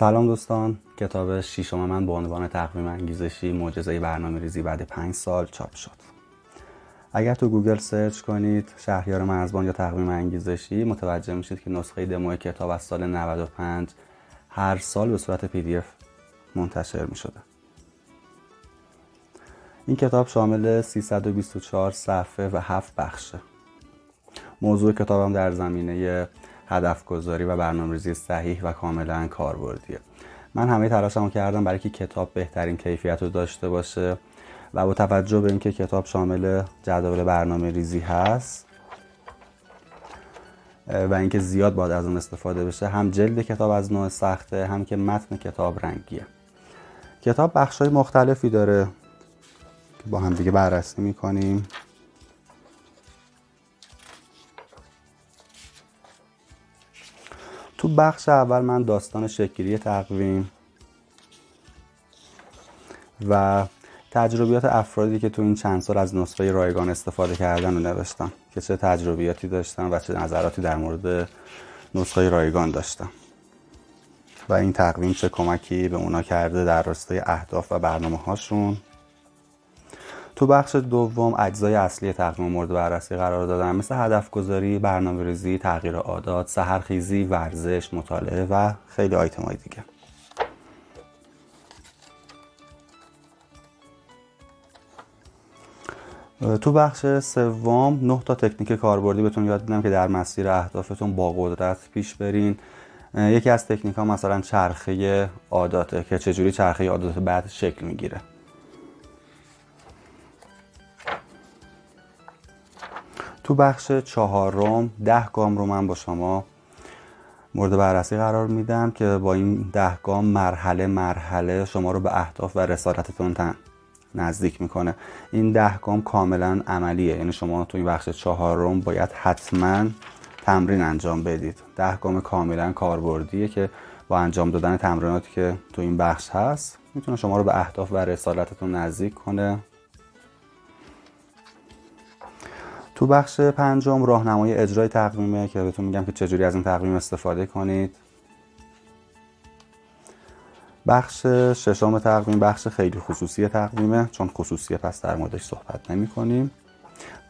سلام دوستان. کتاب شیشم من به عنوان تقویم انگیزشی معجزه برنامه ریزی بعد پنج سال چاپ شد. اگر تو Google search کنید شهریار مرزبان یا تقویم انگیزشی متوجه میشید که نسخه دمو کتاب از سال 95 هر سال به صورت PDF منتشر می این کتاب شامل 324 صفحه و 7 بخشه. موضوع کتابم در زمینه هدف گذاری و برنامه‌ریزی صحیح و کاملا کاربردیه. من همه تلاشمو کردم برای که کتاب بهترین کیفیت رو داشته باشه و با توجه به اینکه کتاب شامل جدول برنامه ریزی هست و اینکه زیاد باید از اون استفاده بشه هم جلد کتاب از نوع سخته هم که متن کتاب رنگیه. کتاب بخشای مختلفی داره که با هم دیگه بررسی می‌کنیم. تو بخش اول من داستان شکلی تقویم و تجربیات افرادی که تو این چند سال از نسخه رایگان استفاده کردن رو نوشتم که چه تجربیاتی داشتن و چه نظراتی در مورد نسخه رایگان داشتم. و این تقویم چه کمکی به اونا کرده در راستای اهداف و برنامه هاشون تو بخش دوم اجزای اصلی تقویم مورد بررسی قرار دادن مثل هدف گذاری، برنامه ریزی، تغییر عادات، سهرخیزی، ورزش، مطالعه و خیلی آیتم های دیگه. تو بخش سوم نه تا تکنیک کاربردی بهتون یاد میدم که در مسیر اهدافتون با قدرت پیش برین. یکی از تکنیک ها مثلا چرخه عاداته که چجوری چرخه عادات بعد شکل می‌گیره. تو بخش چهارم ده گام رو من با شما مورد بررسی قرار میدم که با این ده گام مرحله مرحله شما رو به اهداف و رسالتتون نزدیک می‌کنه. این ده گام کاملا عملیه. یعنی شما تو این بخش چهارم باید حتما تمرین انجام بدید. ده گام کاملا کاربردیه که با انجام دادن تمریناتی که تو این بخش هست می‌تونه شما رو به اهداف و رسالتتون نزدیک کنه. تو بخش پنجم راهنمای اجرای تقویمه که بهتون میگم که چجوری از این تقویم استفاده کنید. بخش ششم تقویم بخش خیلی خصوصی تقویمه چون خصوصیه پس در موردش صحبت نمی کنیم.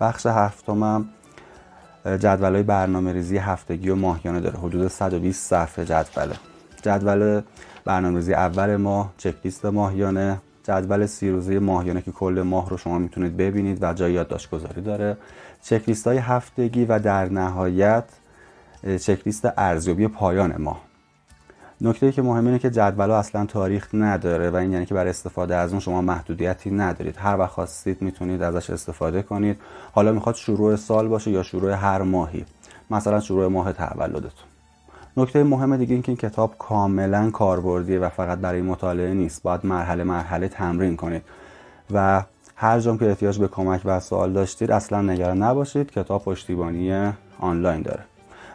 بخش هفتمم جدول های برنامه ریزی هفتگی و ماهیانه داره. حدود 120 صفحه جدوله. جدول برنامه ریزی اول ماه چکلیست ماهیانه. جدول سی روزه ماهیانه که کل ماه رو شما می‌تونید ببینید و جای یادداشت گذاری داره. چکلیست های هفتگی و در نهایت چکلیست ارزیابی پایان ماه. نکته که مهم اینه که جدول اصلا تاریخ نداره و این یعنی که برای استفاده از اون شما محدودیتی ندارید. هر وقت خواستید می‌تونید ازش استفاده کنید. حالا می‌خواد شروع سال باشه یا شروع هر ماهی. مثلا شروع ماه تولدتون. نکته مهم دیگه این که این کتاب کاملا کاربردیه و فقط برای مطالعه نیست. باید مرحله مرحله تمرین کنید. و هر جام که احتیاج به کمک و سوال داشتید اصلا نگران نباشید. کتاب پشتیبانی آنلاین داره.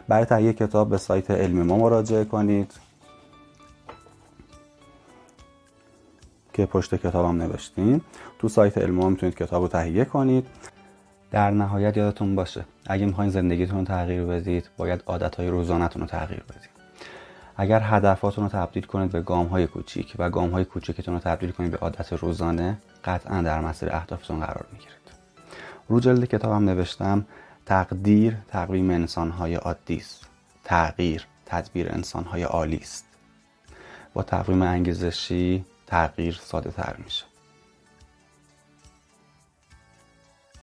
برای تهیه کتاب به سایت علم ما مراجعه کنید که پشت کتابم نوشتیم تو سایت علم ما می‌تونید کتاب رو تهیه کنید. در نهایت یادتون باشه اگه می‌خواین زندگیتون رو تغییر بدید باید عادتهای روزانهتون رو تغییر بدید. اگر هدفاتون رو تبدیل کنید به گام های کوچیک و گام های کوچیکتون رو تبدیل کنید به عادت روزانه قطعا در مسیر اهدافتون قرار می‌گیرید. رو جلد کتابم نوشتم تقدیر تقویم انسانهای عادی است. تغییر تدبیر انسانهای عالی است. با تقویم انگیزشی تغییر ساده تر میشه.